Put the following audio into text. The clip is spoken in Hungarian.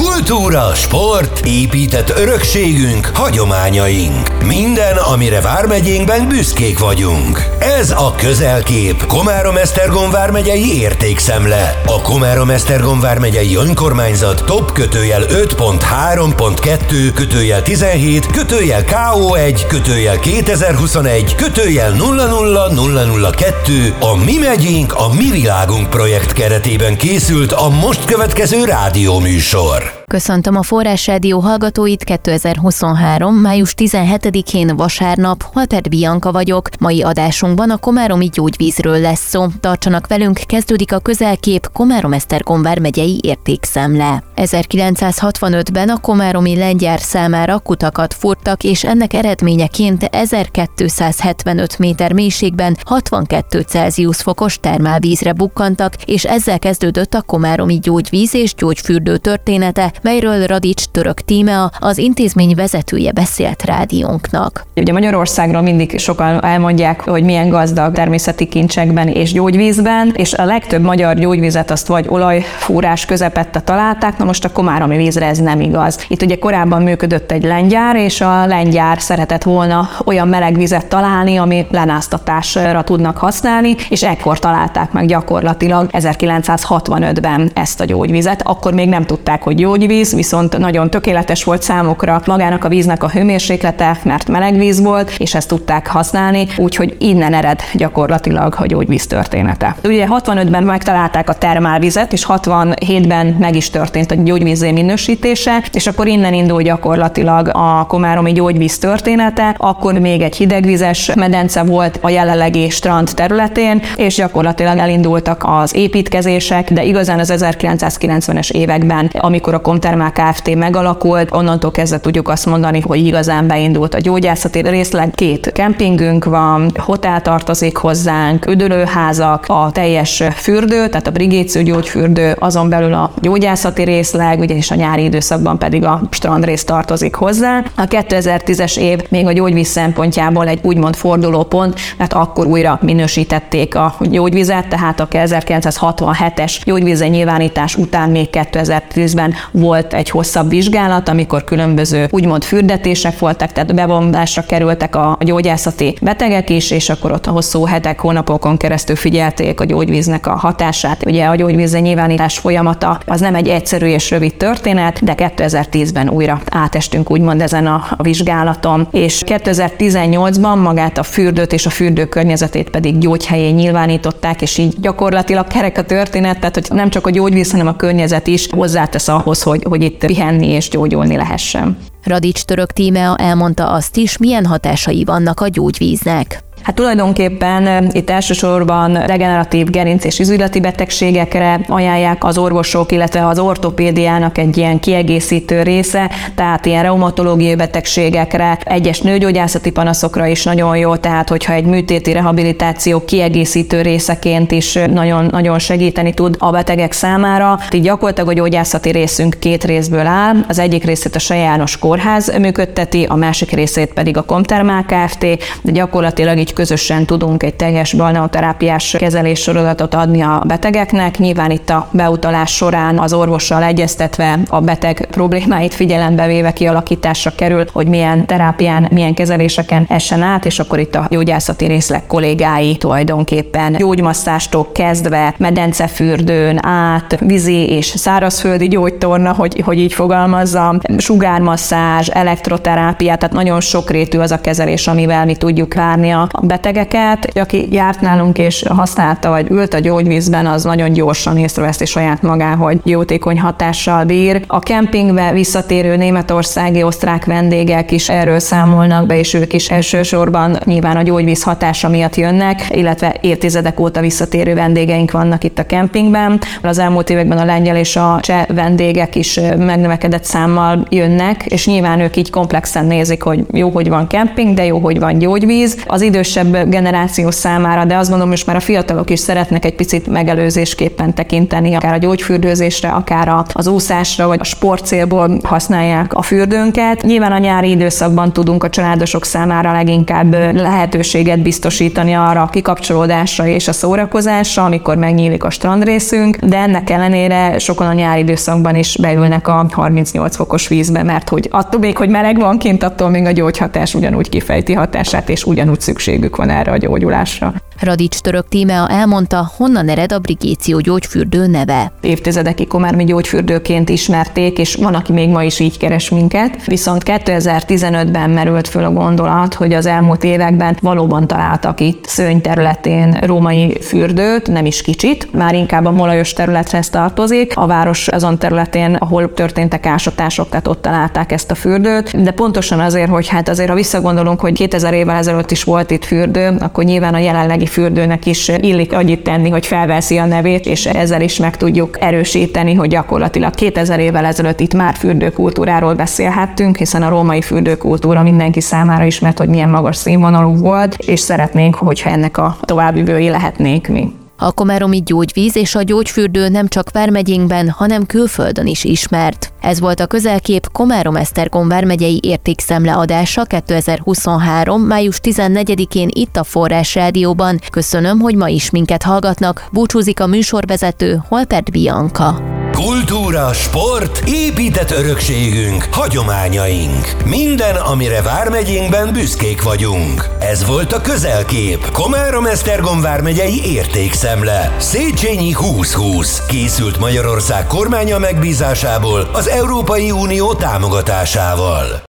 Blue. Kultúra, sport, épített örökségünk, hagyományaink. Minden, amire Vármegyénkben büszkék vagyunk. Ez a Közelkép, Komárom-Esztergom vármegyei értékszemle. A Komárom-Esztergom vármegyei önkormányzat top kötőjel 5.3.2 kötőjel 17 kötőjel KO1 kötőjel 2021 kötőjel 00002 a Mi megyénk, a Mi világunk projekt keretében készült a most következő rádióműsor. Köszöntöm a Forrás Rádió hallgatóit 2023. május 17-én vasárnap, Halter Bianca vagyok. Mai adásunkban a Komáromi gyógyvízről lesz szó. Tartsanak velünk, kezdődik a közelkép Komárom-Esztergom vármegyei értékszemle. 1965-ben a Komáromi lengyár számára kutakat furtak, és ennek eredményeként 1275 méter mélységben 62 Celsius fokos termálvízre bukkantak, és ezzel kezdődött a Komáromi gyógyvíz és gyógyfürdő története, melyről Radics Török Tímea, az intézmény vezetője beszélt rádiónknak. Ugye Magyarországról mindig sokan elmondják, hogy milyen gazdag természeti kincsekben és gyógyvízben, és a legtöbb magyar gyógyvizet azt vagy olajfúrás közepette találták, na most a komáromi vízre ez nem igaz. Itt ugye korábban működött egy lengyár, és a lengyár szeretett volna olyan meleg vizet találni, ami lenáztatásra tudnak használni, és ekkor találták meg gyakorlatilag 1965-ben ezt a gyógyvizet. Akkor még nem tudták, hogy gyógyvíz, víz, viszont nagyon tökéletes volt számukra magának a víznek a hőmérséklete, mert meleg víz volt, és ezt tudták használni, úgyhogy innen ered gyakorlatilag a gyógyvíz története. Ugye 65-ben megtalálták a termálvizet, és 67-ben meg is történt a gyógyvízé minősítése, és akkor innen indul gyakorlatilag a komáromi gyógyvíz története, akkor még egy hidegvizes medence volt a jelenlegi strand területén, és gyakorlatilag elindultak az építkezések, de igazán az 1990-es években, amikor a Komtermál Kft. megalakult, onnantól kezdve tudjuk azt mondani, hogy igazán beindult a gyógyászati részleg. Két kempingünk van, hotel tartozik hozzánk, üdülőházak, a teljes fürdő, tehát a Brigétsző gyógyfürdő, azon belül a gyógyászati részleg, ugyanis a nyári időszakban pedig a strandrész tartozik hozzá. A 2010-es év még a gyógyvíz szempontjából egy úgymond fordulópont, mert akkor újra minősítették a gyógyvizet, tehát a 1967-es gyógyvíze nyilvánítás után még 2010-ben volt egy hosszabb vizsgálat, amikor különböző úgymond fürdetések voltak, tehát bevonásra kerültek a gyógyászati betegek is, és akkor ott a hosszú hetek, hónapokon keresztül figyelték a gyógyvíznek a hatását. Ugye a gyógyvíz nyilvánítás folyamata az nem egy egyszerű és rövid történet, de 2010-ben újra átestünk úgymond ezen a, vizsgálaton, és 2018-ban magát a fürdőt és a fürdő környezetét pedig gyógyhelyén nyilvánították, és így gyakorlatilag kerek a történet, tehát hogy nem csak a gyógyvíz, hanem a környezet is hozzátesz ahhoz, hogy, hogy itt pihenni és gyógyulni lehessen. Radics Török Tímea elmondta azt is, milyen hatásai vannak a gyógyvíznek. Hát tulajdonképpen itt elsősorban regeneratív gerinc és izületi betegségekre ajánlják az orvosok, illetve az ortopédiának egy ilyen kiegészítő része, tehát ilyen reumatológiai betegségekre, egyes nőgyógyászati panaszokra is nagyon jó, tehát hogyha egy műtéti rehabilitáció kiegészítő részeként is nagyon, nagyon segíteni tud a betegek számára. Így gyakorlatilag a gyógyászati részünk két részből áll. Az egyik részét a Sajános Kórház működteti, a másik részét pedig a Komtermál Kft. De gyakorlatilag így így közösen tudunk egy teljes balneoterápiás kezelés sorozatot adni a betegeknek. Nyilván itt a beutalás során az orvossal egyeztetve a beteg problémáit figyelembe véve kialakításra kerül, hogy milyen terápián, milyen kezeléseken essen át, és akkor itt a gyógyászati részleg kollégái tulajdonképpen gyógymasszástól kezdve medencefürdőn át, vízi és szárazföldi gyógytorna, hogy, hogy így fogalmazzam, sugármasszázs, elektroterápia, tehát nagyon sokrétű az a kezelés, amivel mi tudjuk várni a betegeket. Aki járt nálunk és használta, vagy ült a gyógyvízben, az nagyon gyorsan észreveszi saját magán, hogy jótékony hatással bír. A kempingbe visszatérő németországi osztrák vendégek is erről számolnak be, és ők is elsősorban nyilván a gyógyvíz hatása miatt jönnek, illetve évtizedek óta visszatérő vendégeink vannak itt a kempingben. Az elmúlt években a lengyel és a cseh vendégek is megnövekedett számmal jönnek, és nyilván ők így komplexen nézik, hogy jó, hogy van kemping, de jó, hogy van gyógyvíz. Az idős idősebb generáció számára, de azt gondolom, most már a fiatalok is szeretnek egy picit megelőzésképpen tekinteni, akár a gyógyfürdőzésre, akár az úszásra, vagy a sportcélból használják a fürdőnket. Nyilván a nyári időszakban tudunk a családosok számára leginkább lehetőséget biztosítani arra a kikapcsolódásra és a szórakozásra, amikor megnyílik a strandrészünk, de ennek ellenére sokan a nyári időszakban is beülnek a 38 fokos vízbe, mert hogy attól még, hogy meleg van kint, attól még a gyógyhatás ugyanúgy kifejti hatását, és ugyanúgy szükségük van erre a gyógyulásra. Radics török Tímea elmondta, honnan ered a Brigéció gyógyfürdő neve. Évtizedekig komármi gyógyfürdőként ismerték, és van, aki még ma is így keres minket. Viszont 2015-ben merült föl a gondolat, hogy az elmúlt években valóban találtak itt szőny területén római fürdőt, nem is kicsit, már inkább a molajos területhez tartozik. A város azon területén, ahol történtek ásatások, tehát ott találták ezt a fürdőt, de pontosan azért, hogy hát azért, ha visszagondolunk, hogy 2000 évvel ezelőtt is volt itt fürdő, akkor nyilván a jelenlegi fürdőnek is illik annyit tenni, hogy felveszi a nevét, és ezzel is meg tudjuk erősíteni, hogy gyakorlatilag 2000 évvel ezelőtt itt már fürdőkultúráról beszélhettünk, hiszen a római fürdőkultúra mindenki számára ismert, hogy milyen magas színvonalú volt, és szeretnénk, hogyha ennek a továbbvivői lehetnénk mi. A komáromi gyógyvíz és a gyógyfürdő nem csak Vármegyénkben, hanem külföldön is ismert. Ez volt a közelkép Komárom-Esztergom vármegyei értékszemle adása 2023. május 14-én itt a Forrás Rádióban. Köszönöm, hogy ma is minket hallgatnak. Búcsúzik a műsorvezető Holpert Bianca. Kultúra, sport, épített örökségünk, hagyományaink. Minden, amire Vármegyénkben büszkék vagyunk. Ez volt a közelkép. Komárom-Esztergom vármegyei értékszemle. Széchenyi 2020. Készült Magyarország kormánya megbízásából az Európai Unió támogatásával.